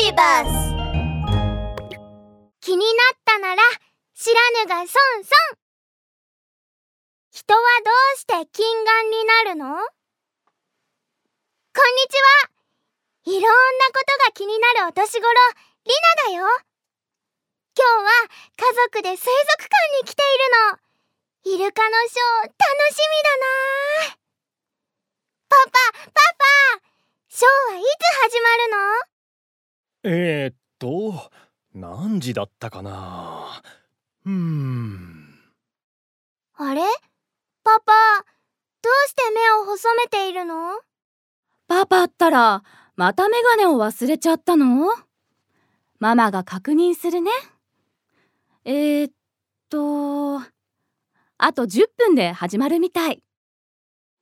ビバス気になったなら知らぬが損損。人はどうして近眼になるの？こんにちは。いろんなことが気になるお年頃リナだよ。今日は家族で水族館に来ているの。イルカのショー楽しみだな。パパパパショーはいつ始まるのえー、っと何時だったかな？うーん。あれ？パパどうして目を細めているの？パパったらまたメガネを忘れちゃったの？ママが確認するね。えー、っとあと10分で始まるみたい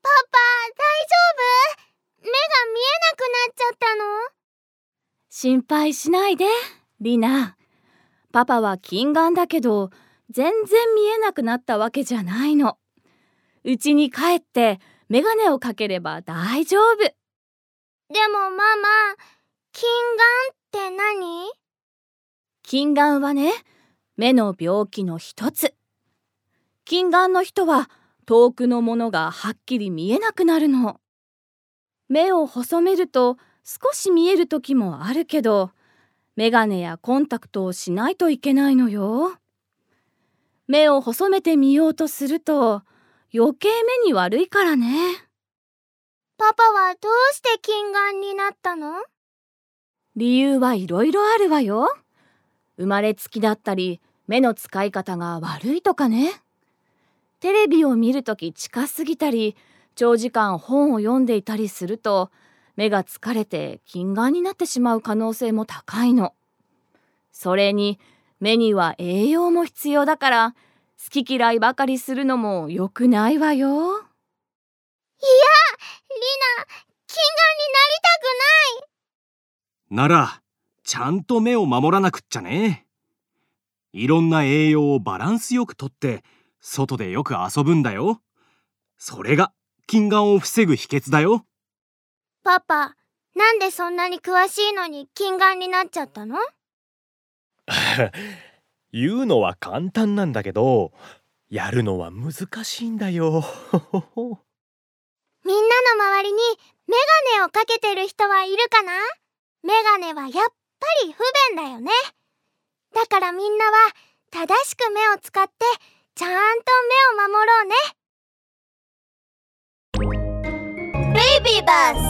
パパ大丈夫目が見えなくなっちゃったの心配しないでリナ。パパは近眼だけど全然見えなくなったわけじゃないの。家に帰ってメガネをかければ大丈夫。でもママ近眼って何？近眼はね目の病気の一つ。近眼の人は遠くのものがはっきり見えなくなるの。目を細めると少し見える時もあるけどメガネやコンタクトをしないといけないのよ。目を細めてみようとすると余計目に悪いからね。パパはどうして近眼になったの？理由はいろいろあるわよ。生まれつきだったり目の使い方が悪いとかね。テレビを見るとき近すぎたり長時間本を読んでいたりすると目が疲れて近眼になってしまう可能性も高いの。それに目には栄養も必要だから好き嫌いばかりするのも良くないわよ。いや、リナ、近眼になりたくないなら、ちゃんと目を守らなくっちゃね。いろんな栄養をバランスよくとって外でよく遊ぶんだよ。それが近眼を防ぐ秘訣だよ。パパ、なんでそんなに詳しいのに近眼になっちゃったの？言うのは簡単なんだけど、やるのは難しいんだよ。みんなの周りにメガネをかけてる人はいるかな？メガネはやっぱり不便だよね。だからみんなは正しく目を使ってちゃんと目を守ろうね。ベイビーバス